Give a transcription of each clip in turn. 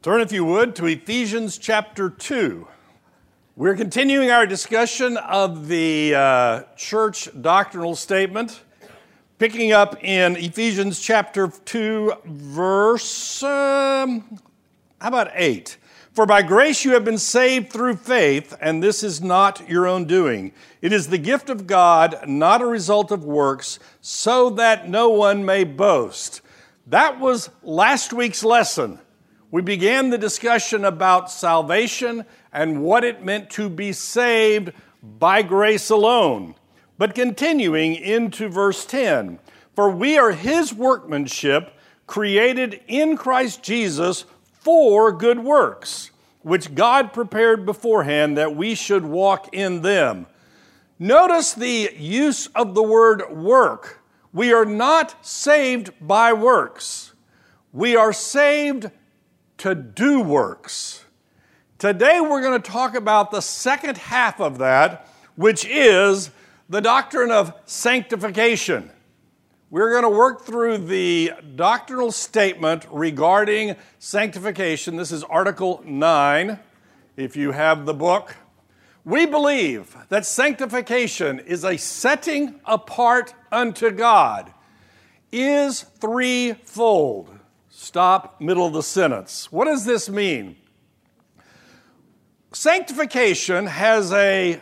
Turn, if you would, to Ephesians chapter 2. We're continuing our discussion of the uh, church doctrinal statement, picking up in Ephesians chapter 2, verse, um, how about 8? For by grace you have been saved through faith, and this is not your own doing. It is the gift of God, not a result of works, so that no one may boast. That was last week's lesson. We began the discussion about salvation and what it meant to be saved by grace alone. But continuing into verse 10 For we are his workmanship, created in Christ Jesus for good works, which God prepared beforehand that we should walk in them. Notice the use of the word work. We are not saved by works. We are saved to do works. Today we're going to talk about the second half of that, which is the doctrine of sanctification. We're going to work through the doctrinal statement regarding sanctification. This is Article 9, if you have the book. We believe that sanctification is a setting apart unto God, is threefold. Stop, middle of the sentence. What does this mean? Sanctification has a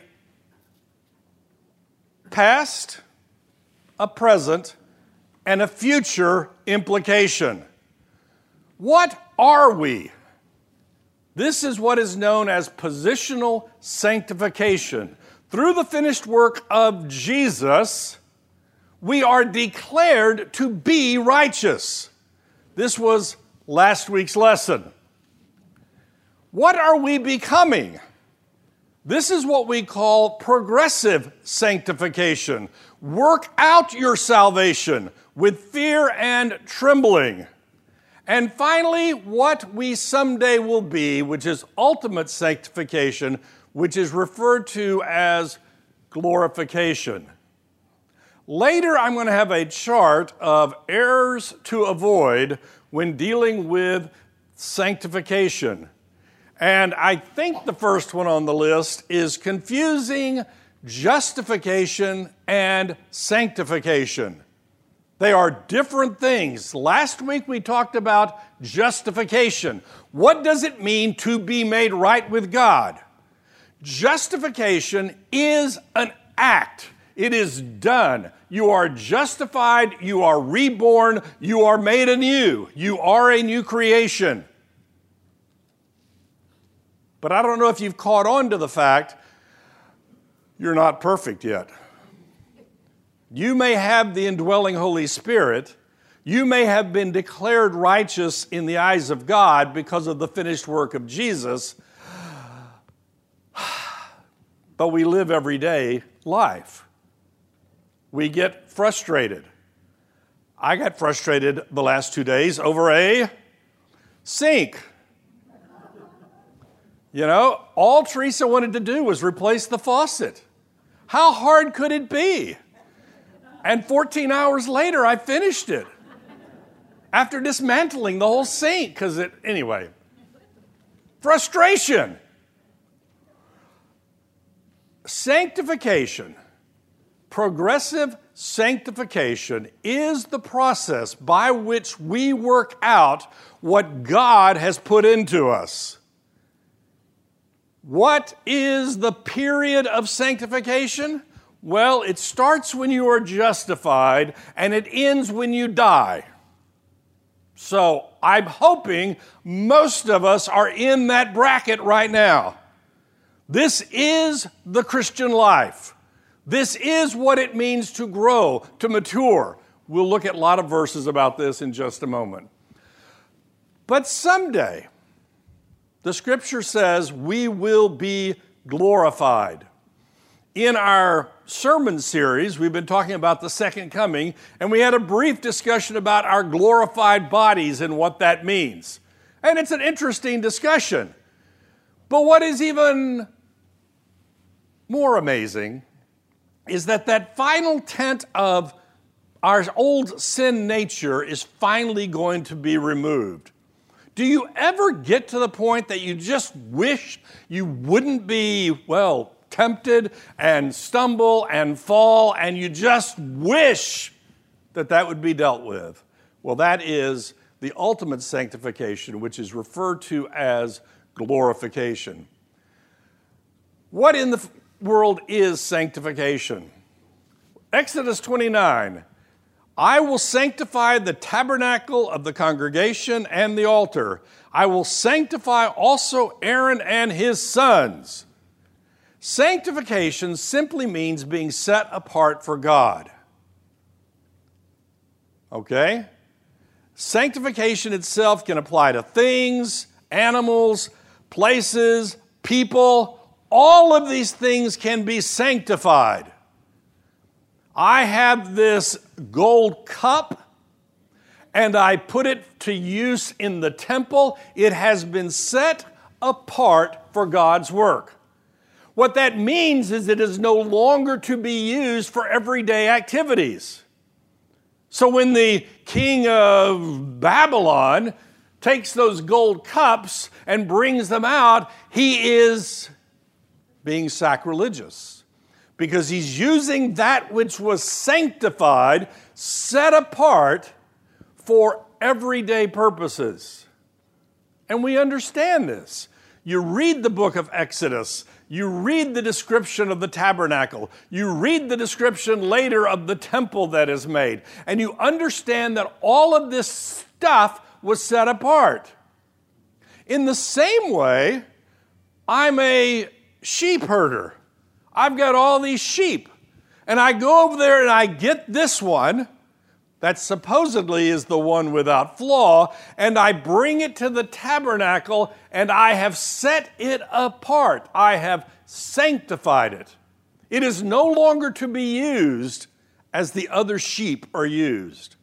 past, a present, and a future implication. What are we? This is what is known as positional sanctification. Through the finished work of Jesus, we are declared to be righteous. This was last week's lesson. What are we becoming? This is what we call progressive sanctification. Work out your salvation with fear and trembling. And finally, what we someday will be, which is ultimate sanctification, which is referred to as glorification. Later, I'm going to have a chart of errors to avoid when dealing with sanctification. And I think the first one on the list is confusing justification and sanctification. They are different things. Last week we talked about justification. What does it mean to be made right with God? Justification is an act. It is done. You are justified. You are reborn. You are made anew. You are a new creation. But I don't know if you've caught on to the fact you're not perfect yet. You may have the indwelling Holy Spirit. You may have been declared righteous in the eyes of God because of the finished work of Jesus. But we live everyday life we get frustrated. I got frustrated the last two days over a sink. You know, all Teresa wanted to do was replace the faucet. How hard could it be? And 14 hours later, I finished it after dismantling the whole sink because it, anyway, frustration. Sanctification Progressive sanctification is the process by which we work out what God has put into us. What is the period of sanctification? Well, it starts when you are justified and it ends when you die. So I'm hoping most of us are in that bracket right now. This is the Christian life. This is what it means to grow, to mature. We'll look at a lot of verses about this in just a moment. But someday, the scripture says we will be glorified. In our sermon series, we've been talking about the second coming, and we had a brief discussion about our glorified bodies and what that means. And it's an interesting discussion. But what is even more amazing is that that final tent of our old sin nature is finally going to be removed. Do you ever get to the point that you just wish you wouldn't be, well, tempted and stumble and fall, and you just wish that that would be dealt with? Well, that is the ultimate sanctification, which is referred to as glorification. What in the world is sanctification? Exodus 29 I will sanctify the tabernacle of the congregation and the altar. I will sanctify also Aaron and his sons. Sanctification simply means being set apart for God. Okay? Sanctification itself can apply to things, animals, places, people. All of these things can be sanctified. I have this gold cup and I put it to use in the temple. It has been set apart for God's work. What that means is it is no longer to be used for everyday activities. So when the king of Babylon takes those gold cups and brings them out, he is being sacrilegious because he's using that which was sanctified, set apart for everyday purposes. And we understand this. You read the book of Exodus, you read the description of the tabernacle, you read the description later of the temple that is made, and you understand that all of this stuff was set apart. In the same way, I'm a sheep herder. I've got all these sheep. And I go over there and I get this one that supposedly is the one without flaw, and I bring it to the tabernacle and I have set it apart. I have sanctified it. It is no longer to be used as the other sheep are used.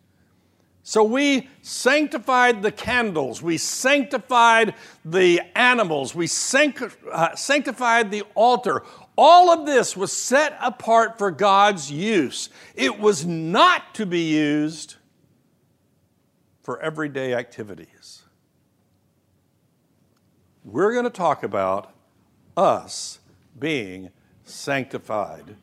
So we sanctified the candles, we sanctified the animals, we uh, sanctified the altar. All of this was set apart for God's use. It was not to be used for everyday activities. We're going to talk about us being sanctified.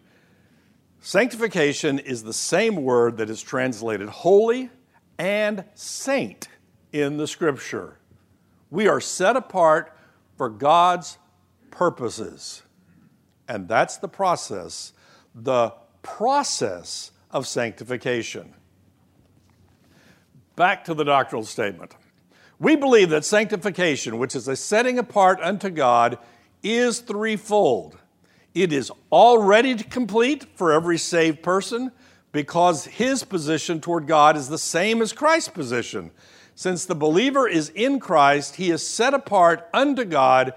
Sanctification is the same word that is translated holy and saint in the scripture. We are set apart for God's purposes. And that's the process, the process of sanctification. Back to the doctrinal statement. We believe that sanctification, which is a setting apart unto God, is threefold. It is already complete for every saved person because his position toward God is the same as Christ's position. Since the believer is in Christ, he is set apart unto God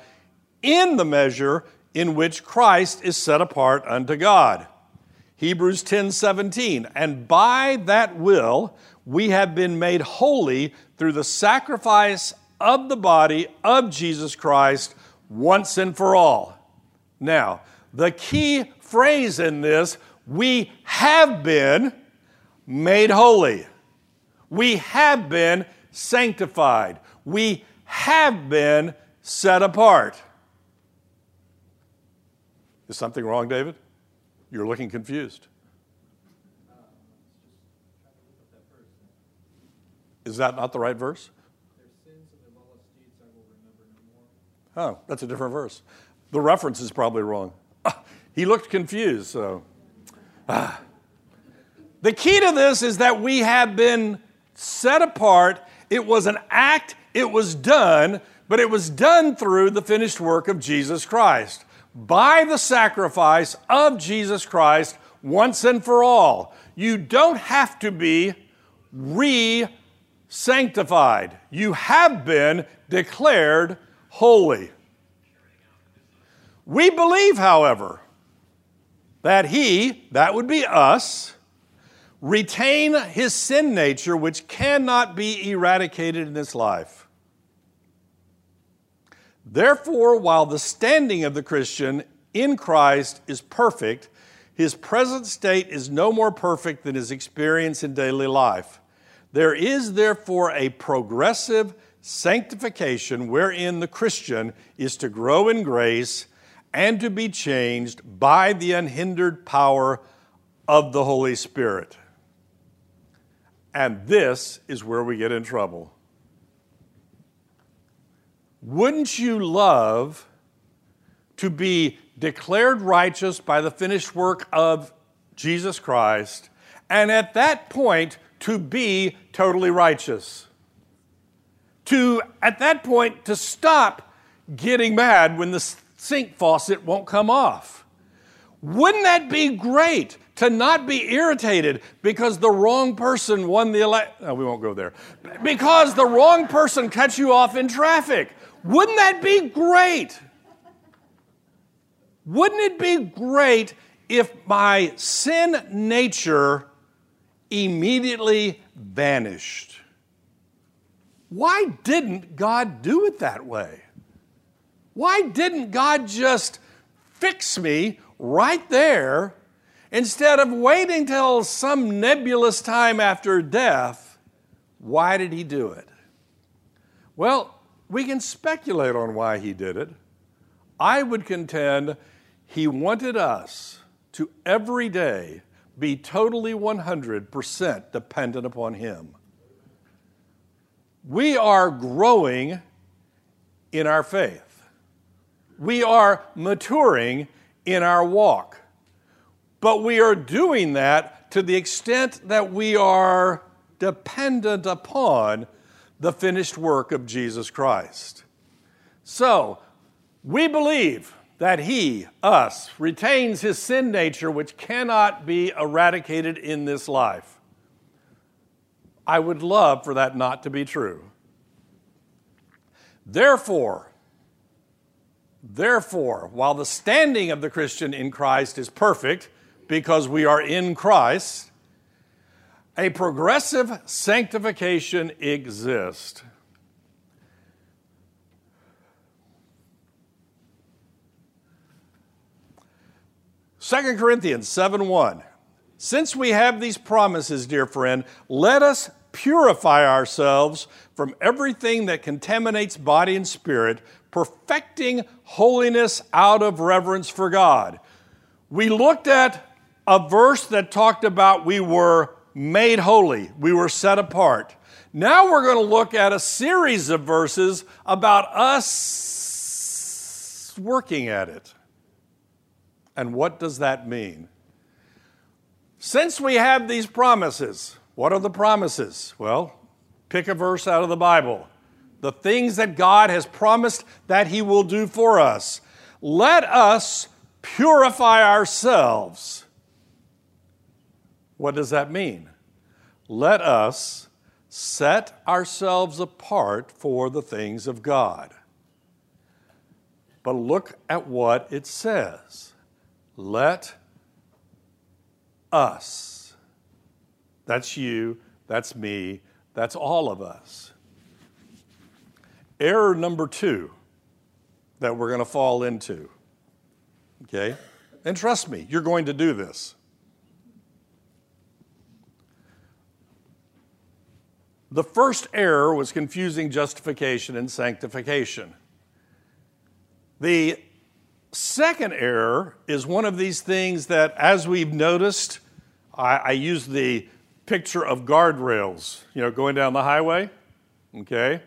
in the measure in which Christ is set apart unto God. Hebrews 10 17. And by that will we have been made holy through the sacrifice of the body of Jesus Christ once and for all. Now, the key phrase in this we have been made holy. We have been sanctified. We have been set apart. Is something wrong, David? You're looking confused. Is that not the right verse? Oh, that's a different verse. The reference is probably wrong. he looked confused, so. Ah. The key to this is that we have been set apart. It was an act, it was done, but it was done through the finished work of Jesus Christ. By the sacrifice of Jesus Christ once and for all. You don't have to be re sanctified. You have been declared holy. We believe, however, that he, that would be us, retain his sin nature, which cannot be eradicated in this life. Therefore, while the standing of the Christian in Christ is perfect, his present state is no more perfect than his experience in daily life. There is therefore a progressive sanctification, wherein the Christian is to grow in grace and to be changed by the unhindered power of the Holy Spirit. And this is where we get in trouble. Wouldn't you love to be declared righteous by the finished work of Jesus Christ, and at that point to be totally righteous? To, at that point, to stop getting mad when the sink faucet won't come off. Wouldn't that be great to not be irritated because the wrong person won the election? We won't go there. Because the wrong person cut you off in traffic. Wouldn't that be great? Wouldn't it be great if my sin nature immediately vanished? Why didn't God do it that way? Why didn't God just fix me right there instead of waiting till some nebulous time after death? Why did He do it? Well, we can speculate on why He did it. I would contend He wanted us to every day be totally 100% dependent upon Him. We are growing in our faith we are maturing in our walk. But we are doing that to the extent that we are dependent upon the finished work of Jesus Christ. So, we believe that He, us, retains His sin nature, which cannot be eradicated in this life. I would love for that not to be true. Therefore, Therefore, while the standing of the Christian in Christ is perfect because we are in Christ, a progressive sanctification exists. Second Corinthians 7 1. Since we have these promises, dear friend, let us purify ourselves from everything that contaminates body and spirit perfecting holiness out of reverence for God. We looked at a verse that talked about we were made holy, we were set apart. Now we're going to look at a series of verses about us working at it. And what does that mean? Since we have these promises, what are the promises? Well, pick a verse out of the Bible the things that God has promised that He will do for us. Let us purify ourselves. What does that mean? Let us set ourselves apart for the things of God. But look at what it says. Let us. That's you, that's me, that's all of us. Error number two that we're going to fall into. Okay? And trust me, you're going to do this. The first error was confusing justification and sanctification. The second error is one of these things that, as we've noticed, I, I use the picture of guardrails, you know, going down the highway. Okay?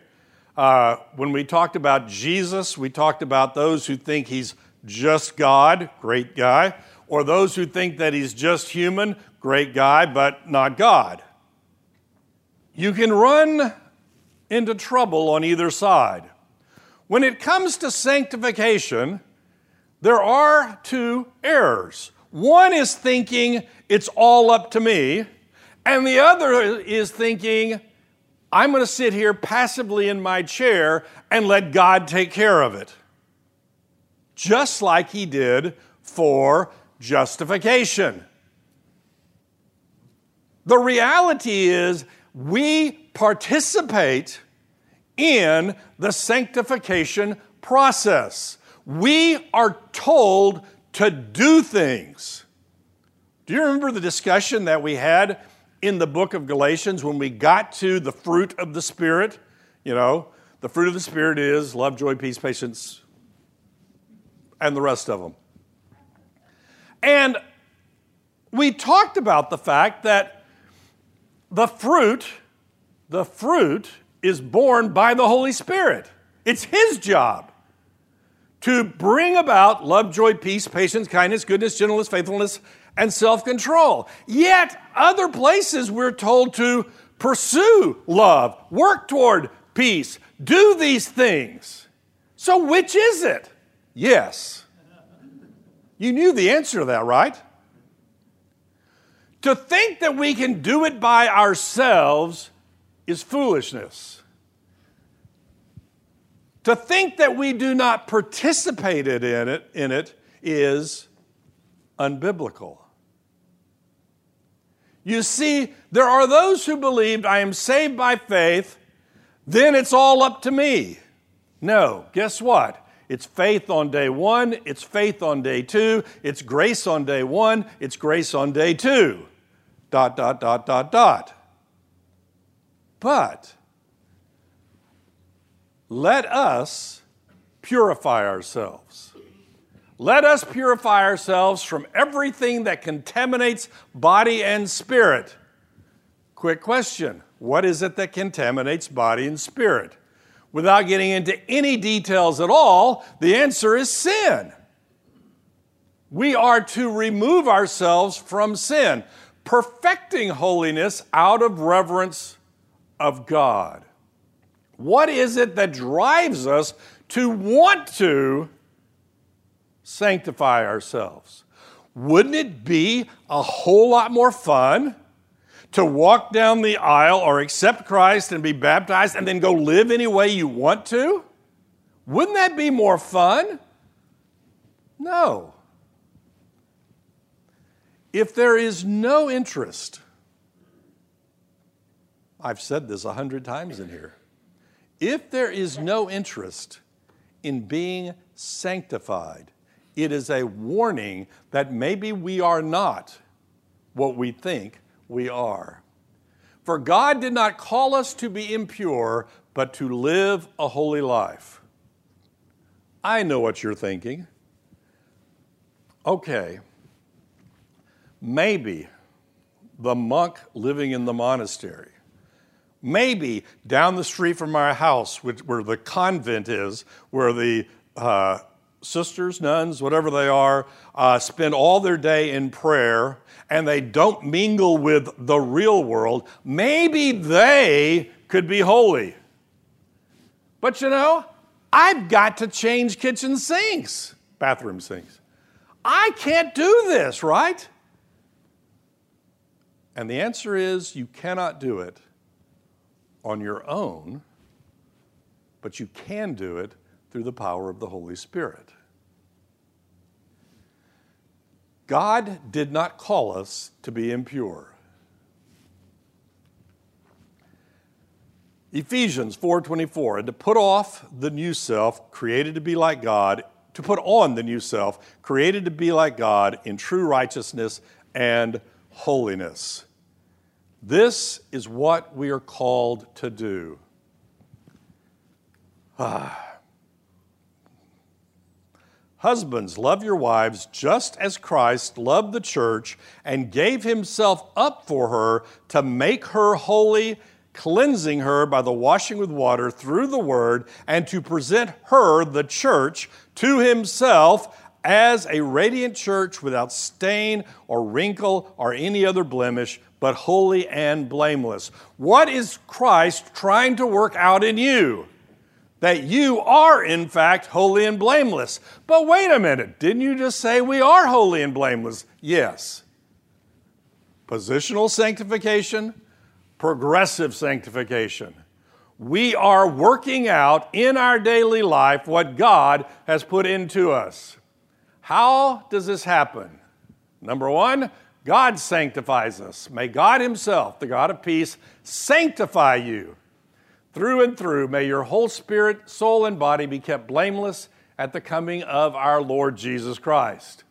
Uh, when we talked about Jesus, we talked about those who think he's just God, great guy, or those who think that he's just human, great guy, but not God. You can run into trouble on either side. When it comes to sanctification, there are two errors. One is thinking it's all up to me, and the other is thinking I'm going to sit here passively in my chair and let God take care of it. Just like He did for justification. The reality is, we participate in the sanctification process. We are told to do things. Do you remember the discussion that we had in the book of Galatians when we got to the fruit of the Spirit. You know, The fruit of the Spirit is love, joy, peace, patience, and the rest of them. And we talked about the fact that the fruit, the fruit is borne by the Holy Spirit. It's His job to bring about love, joy, peace, patience, kindness, goodness, gentleness, faithfulness, and self control. Yet, other places we're told to pursue love, work toward peace, do these things. So, which is it? Yes. You knew the answer to that, right? To think that we can do it by ourselves is foolishness. To think that we do not participate in it, in it is unbiblical. You see, there are those who believed I am saved by faith, then it's all up to me. No, guess what? It's faith on day one, it's faith on day two, it's grace on day one, it's grace on day two. Dot, dot, dot, dot, dot. But let us purify ourselves. Let us purify ourselves from everything that contaminates body and spirit. Quick question What is it that contaminates body and spirit? Without getting into any details at all, the answer is sin. We are to remove ourselves from sin, perfecting holiness out of reverence of God. What is it that drives us to want to sanctify ourselves? Wouldn't it be a whole lot more fun to walk down the aisle or accept Christ and be baptized and then go live any way you want to? Wouldn't that be more fun? No. If there is no interest, I've said this a hundred times in here. If there is no interest in being sanctified, it is a warning that maybe we are not what we think we are. For God did not call us to be impure, but to live a holy life. I know what you're thinking. Okay, maybe the monk living in the monastery Maybe down the street from our house, which, where the convent is, where the uh, sisters, nuns, whatever they are, uh, spend all their day in prayer and they don't mingle with the real world, maybe they could be holy. But you know, I've got to change kitchen sinks, bathroom sinks. I can't do this, right? And the answer is you cannot do it on your own, but you can do it through the power of the Holy Spirit. God did not call us to be impure. Ephesians 4:24 and to put off the new self created to be like God to put on the new self created to be like God in true righteousness and holiness this is what we are called to do. Ah. Husbands, love your wives just as Christ loved the church and gave himself up for her to make her holy, cleansing her by the washing with water through the word, and to present her, the church, to himself as a radiant church without stain or wrinkle or any other blemish, but holy and blameless. What is Christ trying to work out in you? That you are, in fact, holy and blameless. But wait a minute, didn't you just say we are holy and blameless? Yes. Positional sanctification, progressive sanctification. We are working out in our daily life what God has put into us. How does this happen? Number one, God sanctifies us. May God Himself, the God of peace, sanctify you through and through. May your whole spirit, soul, and body be kept blameless at the coming of our Lord Jesus Christ.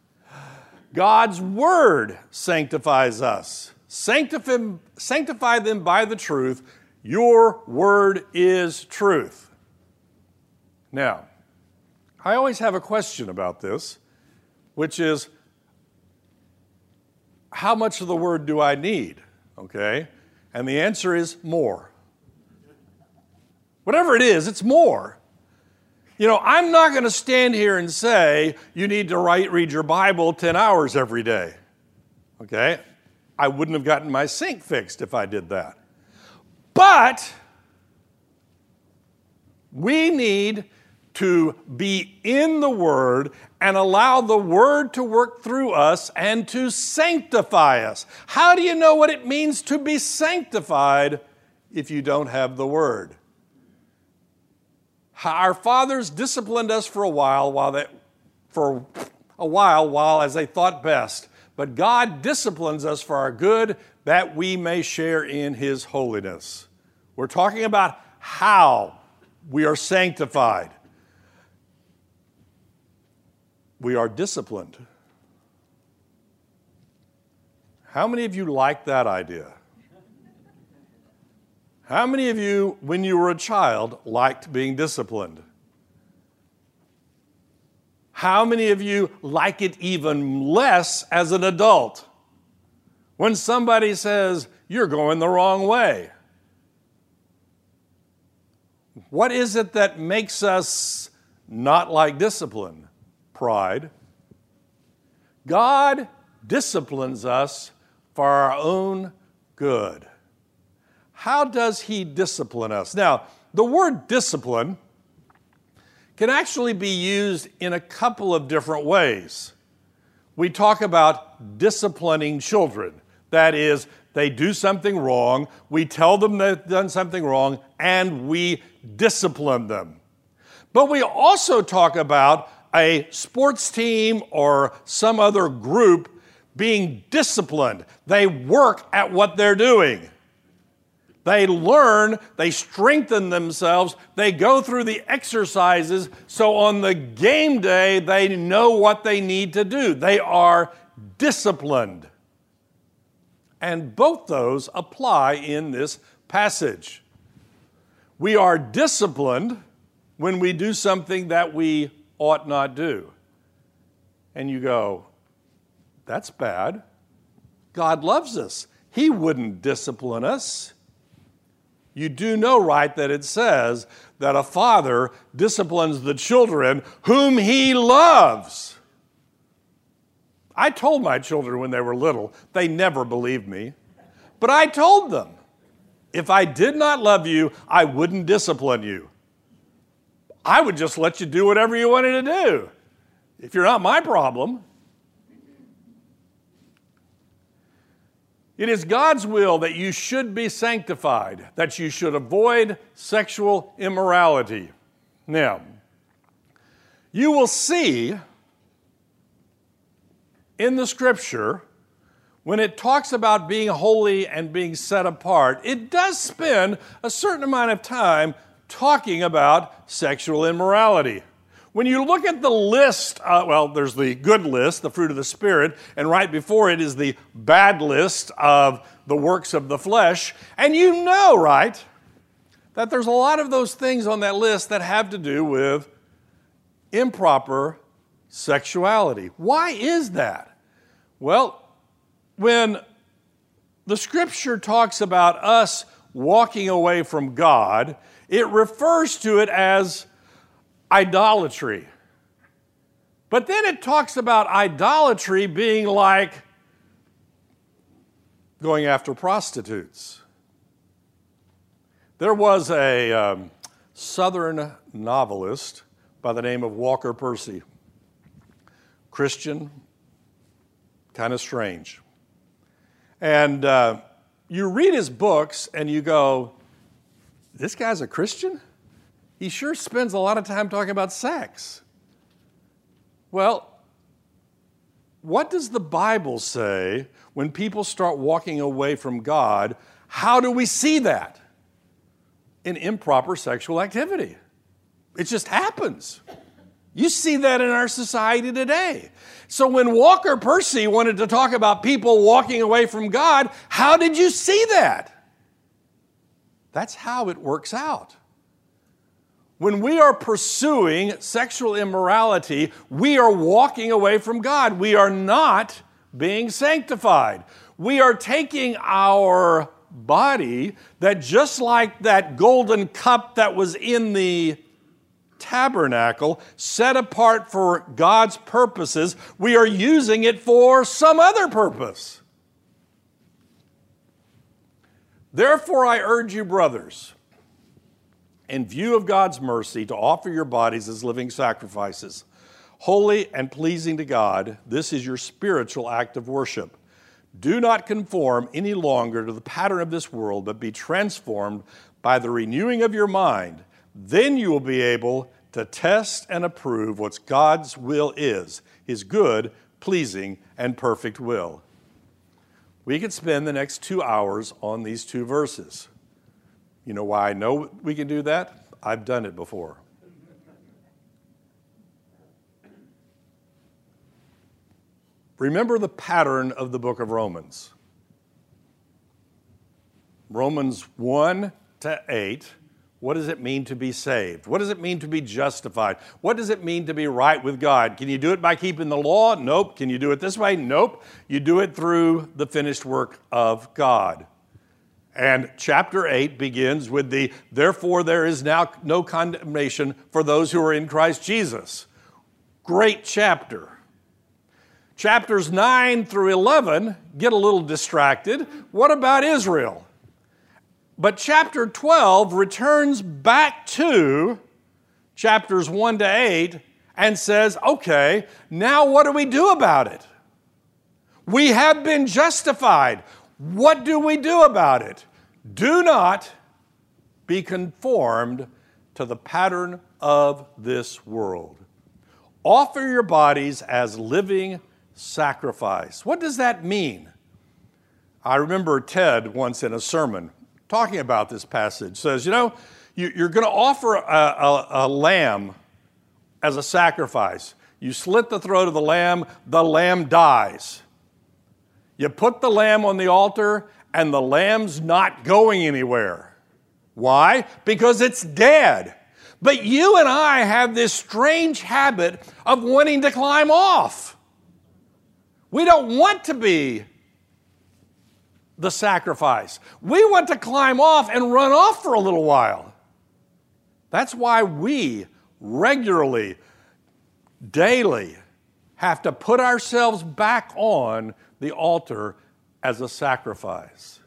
God's Word sanctifies us. Sanctify, sanctify them by the truth. Your Word is truth. Now, I always have a question about this, which is how much of the word do I need? Okay? And the answer is more. Whatever it is, it's more. You know, I'm not going to stand here and say you need to write, read your Bible 10 hours every day. Okay? I wouldn't have gotten my sink fixed if I did that. But we need to be in the Word and allow the Word to work through us and to sanctify us. How do you know what it means to be sanctified if you don't have the Word? Our fathers disciplined us for a while while they, for a while while as they thought best. But God disciplines us for our good that we may share in his holiness. We're talking about how we are sanctified. We are disciplined. How many of you like that idea? How many of you, when you were a child, liked being disciplined? How many of you like it even less as an adult? When somebody says, You're going the wrong way. What is it that makes us not like discipline? Pride. God disciplines us for our own good. How does He discipline us? Now, the word discipline can actually be used in a couple of different ways. We talk about disciplining children. That is, they do something wrong, we tell them they've done something wrong, and we discipline them. But we also talk about a sports team or some other group being disciplined. They work at what they're doing. They learn, they strengthen themselves, they go through the exercises, so on the game day, they know what they need to do. They are disciplined. And both those apply in this passage. We are disciplined when we do something that we ought not do. And you go, that's bad. God loves us. He wouldn't discipline us. You do know, right, that it says that a father disciplines the children whom he loves. I told my children when they were little, they never believed me. But I told them, if I did not love you, I wouldn't discipline you. I would just let you do whatever you wanted to do. If you're not my problem, It is God's will that you should be sanctified, that you should avoid sexual immorality. Now, you will see in the scripture, when it talks about being holy and being set apart, it does spend a certain amount of time talking about sexual immorality. When you look at the list, uh, well, there's the good list, the fruit of the Spirit, and right before it is the bad list of the works of the flesh. And you know, right, that there's a lot of those things on that list that have to do with improper sexuality. Why is that? Well, when the scripture talks about us walking away from God, it refers to it as idolatry. But then it talks about idolatry being like going after prostitutes. There was a um, Southern novelist by the name of Walker Percy. Christian, kind of strange. And uh, you read his books and you go, this guy's a Christian? He sure spends a lot of time talking about sex. Well, what does the Bible say when people start walking away from God? How do we see that? In improper sexual activity. It just happens. You see that in our society today. So when Walker Percy wanted to talk about people walking away from God, how did you see that? That's how it works out. When we are pursuing sexual immorality, we are walking away from God. We are not being sanctified. We are taking our body that just like that golden cup that was in the tabernacle, set apart for God's purposes, we are using it for some other purpose. Therefore, I urge you, brothers, in view of God's mercy, to offer your bodies as living sacrifices, holy and pleasing to God. This is your spiritual act of worship. Do not conform any longer to the pattern of this world, but be transformed by the renewing of your mind. Then you will be able to test and approve what God's will is, his good, pleasing, and perfect will. We could spend the next two hours on these two verses. You know why I know we can do that? I've done it before. Remember the pattern of the book of Romans. Romans 1 to 8. What does it mean to be saved? What does it mean to be justified? What does it mean to be right with God? Can you do it by keeping the law? Nope. Can you do it this way? Nope. You do it through the finished work of God. And chapter 8 begins with the therefore there is now no condemnation for those who are in Christ Jesus. Great chapter. Chapters 9 through 11 get a little distracted. What about Israel? But chapter 12 returns back to chapters 1 to 8 and says, okay, now what do we do about it? We have been justified. What do we do about it? Do not be conformed to the pattern of this world. Offer your bodies as living sacrifice. What does that mean? I remember Ted once in a sermon talking about this passage says, you know, you're going to offer a, a, a lamb as a sacrifice. You slit the throat of the lamb, the lamb dies. You put the lamb on the altar, and the lamb's not going anywhere. Why? Because it's dead. But you and I have this strange habit of wanting to climb off. We don't want to be the sacrifice. We want to climb off and run off for a little while. That's why we regularly, daily, have to put ourselves back on the altar as a sacrifice.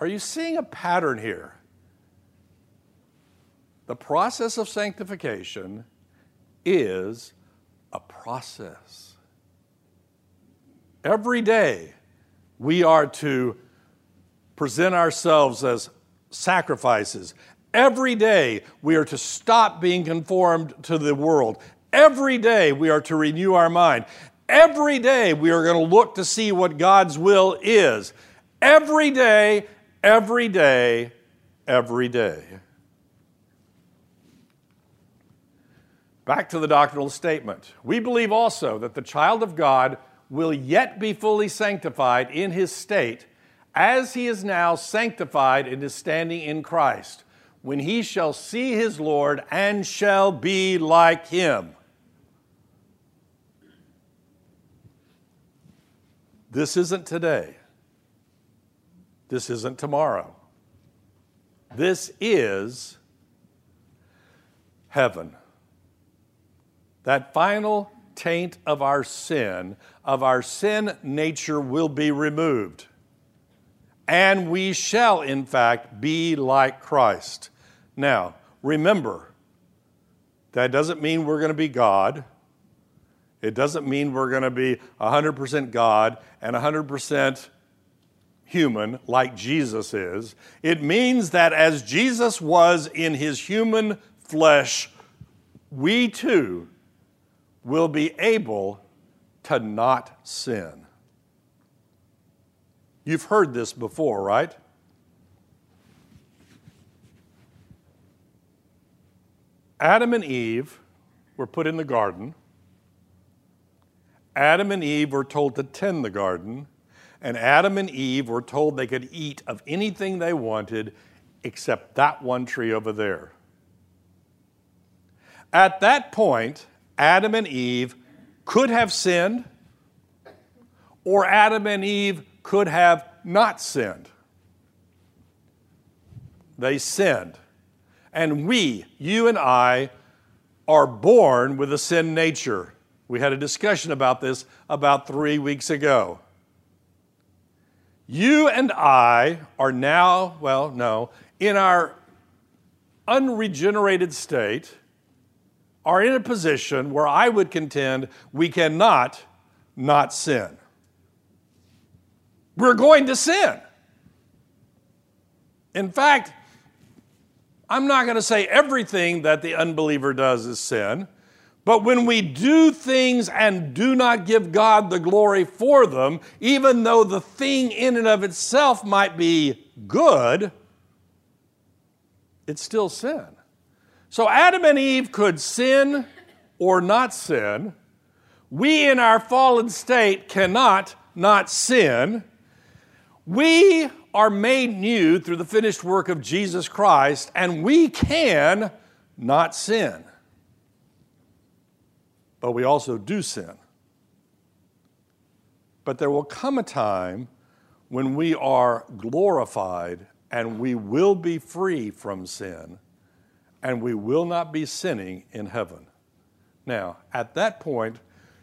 Are you seeing a pattern here? The process of sanctification is a process. Every day, we are to present ourselves as sacrifices. Every day, we are to stop being conformed to the world. Every day, we are to renew our mind. Every day, we are going to look to see what God's will is. Every day, every day, every day. Back to the doctrinal statement. We believe also that the child of God will yet be fully sanctified in his state, as he is now sanctified in his standing in Christ, when he shall see his Lord and shall be like him. This isn't today. This isn't tomorrow. This is heaven. That final taint of our sin, of our sin nature, will be removed. And we shall, in fact, be like Christ. Now, remember, that doesn't mean we're going to be God. It doesn't mean we're going to be 100% God and 100% human like Jesus is. It means that as Jesus was in his human flesh, we too will be able to not sin. You've heard this before, right? Adam and Eve were put in the garden. Adam and Eve were told to tend the garden, and Adam and Eve were told they could eat of anything they wanted except that one tree over there. At that point, Adam and Eve could have sinned, or Adam and Eve could have not sinned. They sinned. And we, you and I, are born with a sin nature. We had a discussion about this about three weeks ago. You and I are now, well, no, in our unregenerated state, are in a position where I would contend we cannot not sin. We're going to sin. In fact, I'm not going to say everything that the unbeliever does is sin, but when we do things and do not give God the glory for them, even though the thing in and of itself might be good, it's still sin. So Adam and Eve could sin or not sin. We in our fallen state cannot not sin. We are made new through the finished work of Jesus Christ, and we can not sin. But we also do sin. But there will come a time when we are glorified and we will be free from sin and we will not be sinning in heaven. Now, at that point,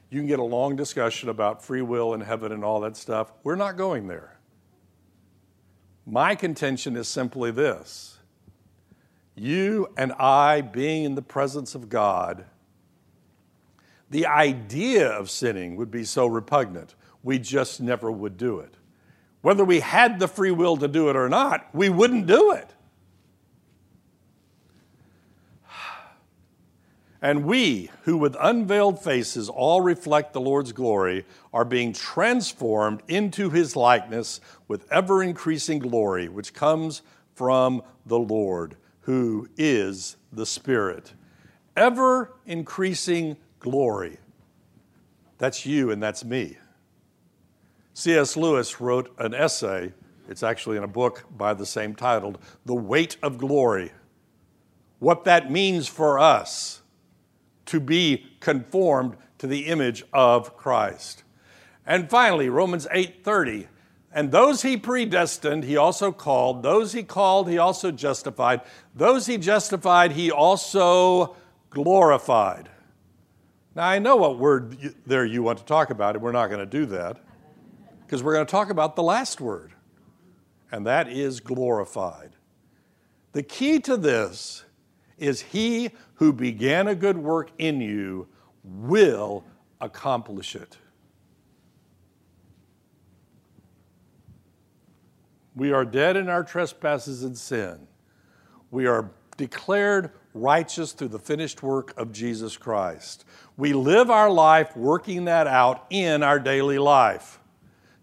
you can get a long discussion about free will and heaven and all that stuff. We're not going there. My contention is simply this you and I being in the presence of God, the idea of sinning would be so repugnant, we just never would do it. Whether we had the free will to do it or not, we wouldn't do it. And we, who with unveiled faces all reflect the Lord's glory, are being transformed into his likeness with ever increasing glory, which comes from the Lord, who is the Spirit. Ever increasing glory. That's you and that's me. C.S. Lewis wrote an essay, it's actually in a book by the same title, The Weight of Glory. What that means for us to be conformed to the image of Christ. And finally, Romans 8:30, and those he predestined, he also called, those he called, he also justified, those he justified, he also glorified. Now, I know what word there you want to talk about, and we're not going to do that because we're going to talk about the last word, and that is glorified. The key to this is he who began a good work in you will accomplish it. We are dead in our trespasses and sin. We are declared righteous through the finished work of Jesus Christ. We live our life working that out in our daily life.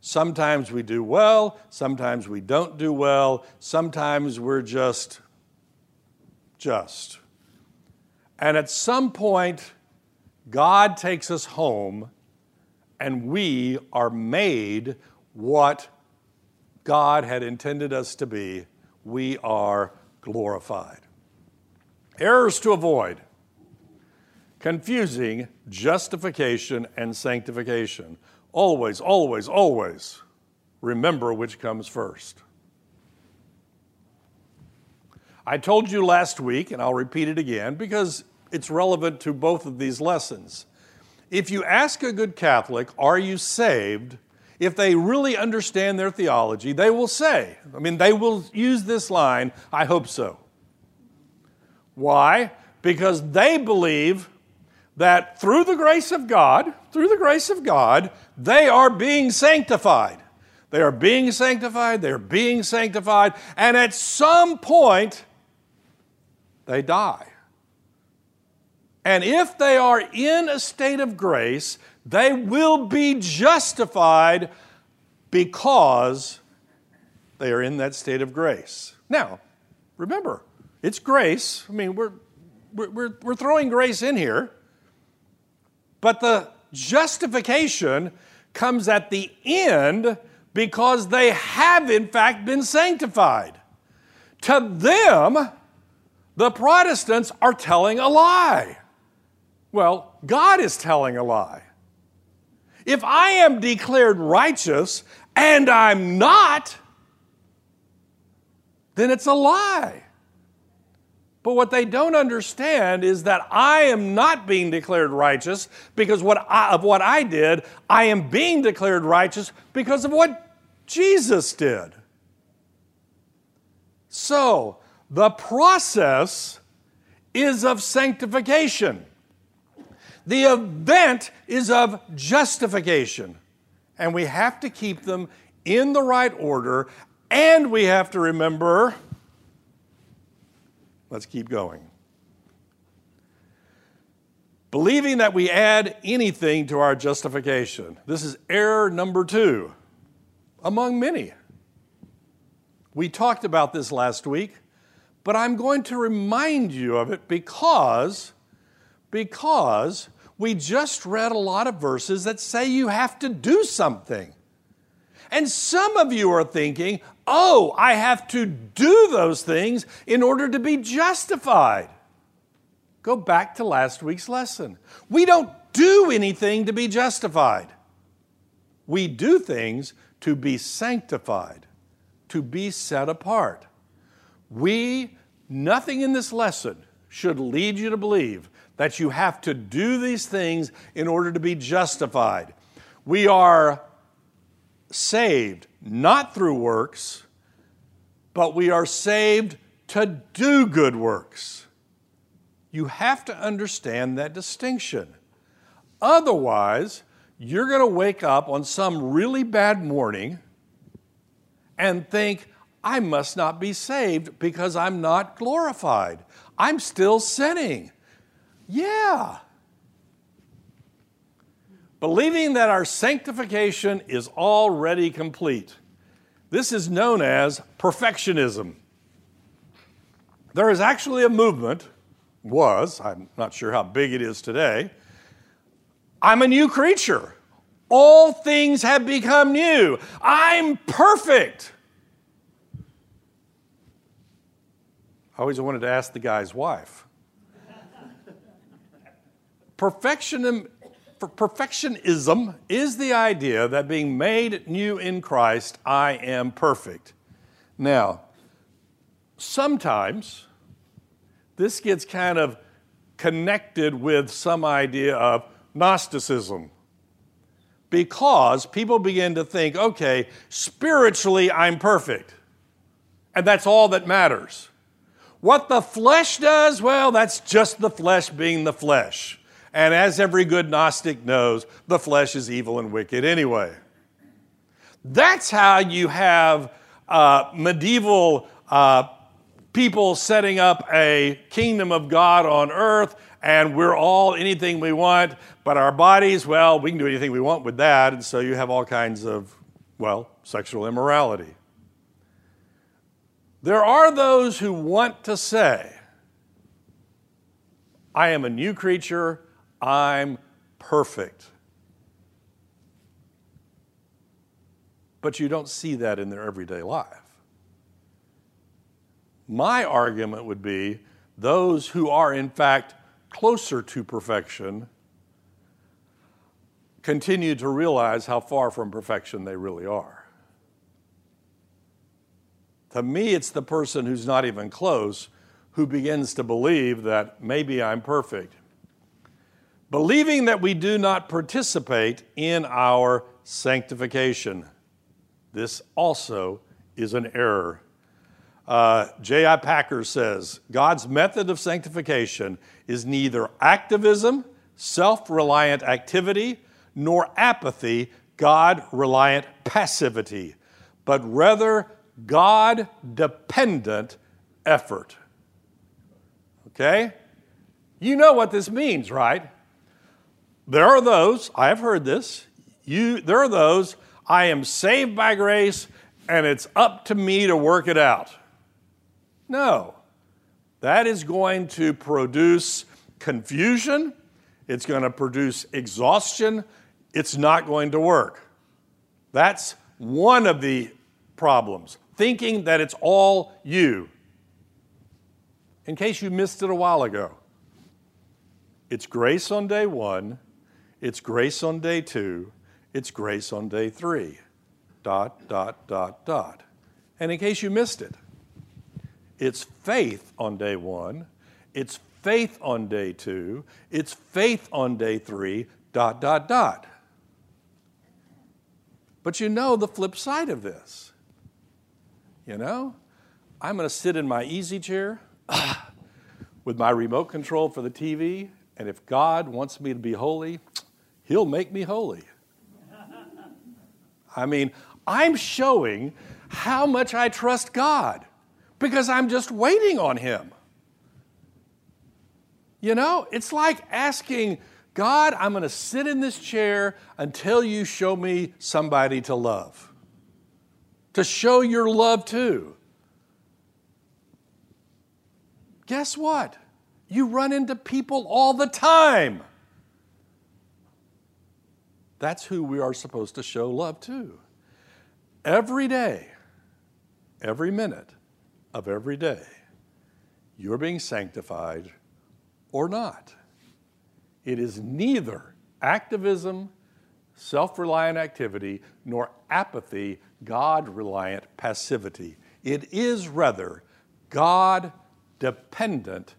Sometimes we do well, sometimes we don't do well, sometimes we're just just. And at some point, God takes us home and we are made what God had intended us to be. We are glorified. Errors to avoid confusing justification and sanctification. Always, always, always remember which comes first. I told you last week, and I'll repeat it again because it's relevant to both of these lessons. If you ask a good Catholic, Are you saved? if they really understand their theology, they will say, I mean, they will use this line, I hope so. Why? Because they believe that through the grace of God, through the grace of God, they are being sanctified. They are being sanctified, they're being sanctified, and at some point, they die. And if they are in a state of grace, they will be justified because they are in that state of grace. Now, remember, it's grace. I mean, we're, we're, we're throwing grace in here, but the justification comes at the end because they have, in fact, been sanctified. To them, the Protestants are telling a lie. Well, God is telling a lie. If I am declared righteous and I'm not, then it's a lie. But what they don't understand is that I am not being declared righteous because what I, of what I did. I am being declared righteous because of what Jesus did. So, the process is of sanctification. The event is of justification. And we have to keep them in the right order, and we have to remember let's keep going. Believing that we add anything to our justification. This is error number two, among many. We talked about this last week, but I'm going to remind you of it because, because we just read a lot of verses that say you have to do something. And some of you are thinking, oh, I have to do those things in order to be justified. Go back to last week's lesson. We don't do anything to be justified, we do things to be sanctified, to be set apart. We, nothing in this lesson should lead you to believe that you have to do these things in order to be justified. We are saved not through works, but we are saved to do good works. You have to understand that distinction. Otherwise, you're going to wake up on some really bad morning and think, I must not be saved because I'm not glorified. I'm still sinning. Yeah. Believing that our sanctification is already complete. This is known as perfectionism. There is actually a movement, was, I'm not sure how big it is today. I'm a new creature. All things have become new. I'm perfect. I always wanted to ask the guy's wife. Perfectionism, perfectionism is the idea that being made new in Christ, I am perfect. Now, sometimes this gets kind of connected with some idea of Gnosticism because people begin to think, okay, spiritually I'm perfect, and that's all that matters. What the flesh does, well, that's just the flesh being the flesh. And as every good Gnostic knows, the flesh is evil and wicked anyway. That's how you have uh, medieval uh, people setting up a kingdom of God on earth, and we're all anything we want, but our bodies, well, we can do anything we want with that, and so you have all kinds of, well, sexual immorality. There are those who want to say, I am a new creature, I'm perfect. But you don't see that in their everyday life. My argument would be those who are, in fact, closer to perfection continue to realize how far from perfection they really are. To me, it's the person who's not even close who begins to believe that maybe I'm perfect. Believing that we do not participate in our sanctification. This also is an error. Uh, J.I. Packer says God's method of sanctification is neither activism, self reliant activity, nor apathy, God reliant passivity, but rather God dependent effort. Okay? You know what this means, right? There are those, I have heard this, you, there are those, I am saved by grace and it's up to me to work it out. No. That is going to produce confusion, it's going to produce exhaustion, it's not going to work. That's one of the problems thinking that it's all you. In case you missed it a while ago, It's grace on day one, it's grace on day two, it's grace on day three. Dot, dot, dot, dot. And in case you missed it, it's faith on day one, it's faith on day two, it's faith on day three, dot, dot, dot. But you know the flip side of this. You know, I'm going to sit in my easy chair with my remote control for the TV, and if God wants me to be holy, He'll make me holy. I mean, I'm showing how much I trust God because I'm just waiting on Him. You know, it's like asking God, I'm going to sit in this chair until you show me somebody to love, to show your love to. Guess what? You run into people all the time. That's who we are supposed to show love to. Every day, every minute of every day, you're being sanctified or not. It is neither activism, self reliant activity, nor apathy, God reliant passivity. It is rather God dependent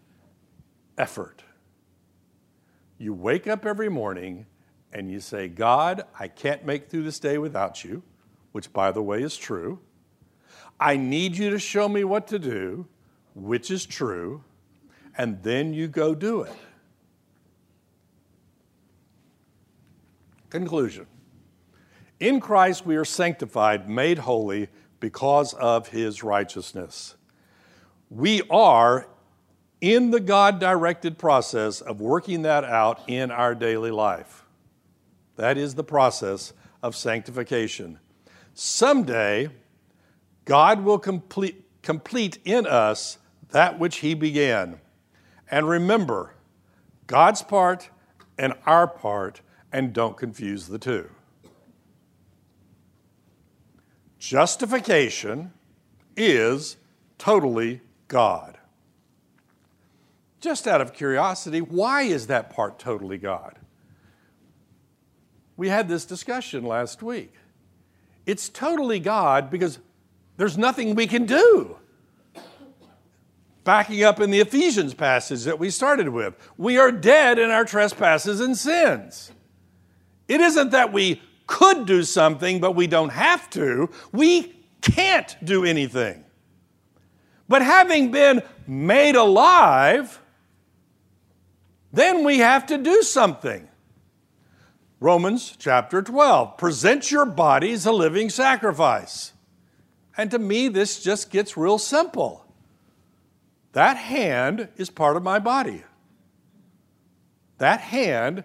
effort. You wake up every morning and you say, God, I can't make through this day without you, which, by the way, is true. I need you to show me what to do, which is true, and then you go do it. Conclusion In Christ we are sanctified, made holy because of his righteousness. We are in the God directed process of working that out in our daily life. That is the process of sanctification. Someday, God will complete, complete in us that which He began. And remember, God's part and our part, and don't confuse the two. Justification is totally God. Just out of curiosity, why is that part totally God? We had this discussion last week. It's totally God because there's nothing we can do. Backing up in the Ephesians passage that we started with, we are dead in our trespasses and sins. It isn't that we could do something, but we don't have to. We can't do anything. But having been made alive, then we have to do something. Romans chapter 12 present your bodies a living sacrifice. And to me, this just gets real simple. That hand is part of my body. That hand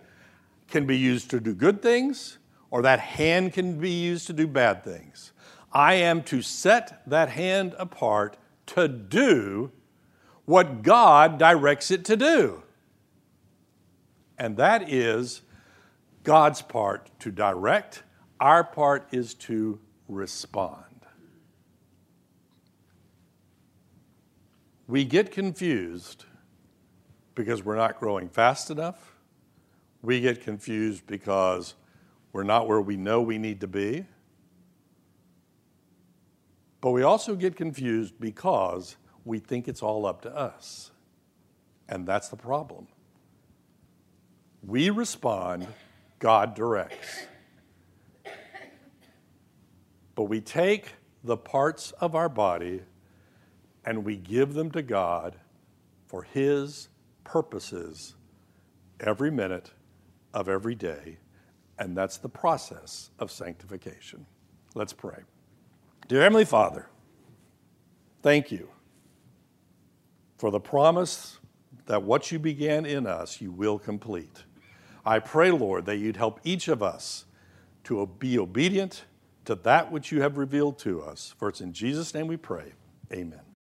can be used to do good things, or that hand can be used to do bad things. I am to set that hand apart to do what God directs it to do. And that is God's part to direct, our part is to respond. We get confused because we're not growing fast enough. We get confused because we're not where we know we need to be. But we also get confused because we think it's all up to us. And that's the problem. We respond, God directs. But we take the parts of our body and we give them to God for His purposes every minute of every day. And that's the process of sanctification. Let's pray. Dear Heavenly Father, thank you for the promise that what you began in us, you will complete. I pray, Lord, that you'd help each of us to be obedient to that which you have revealed to us. For it's in Jesus' name we pray. Amen.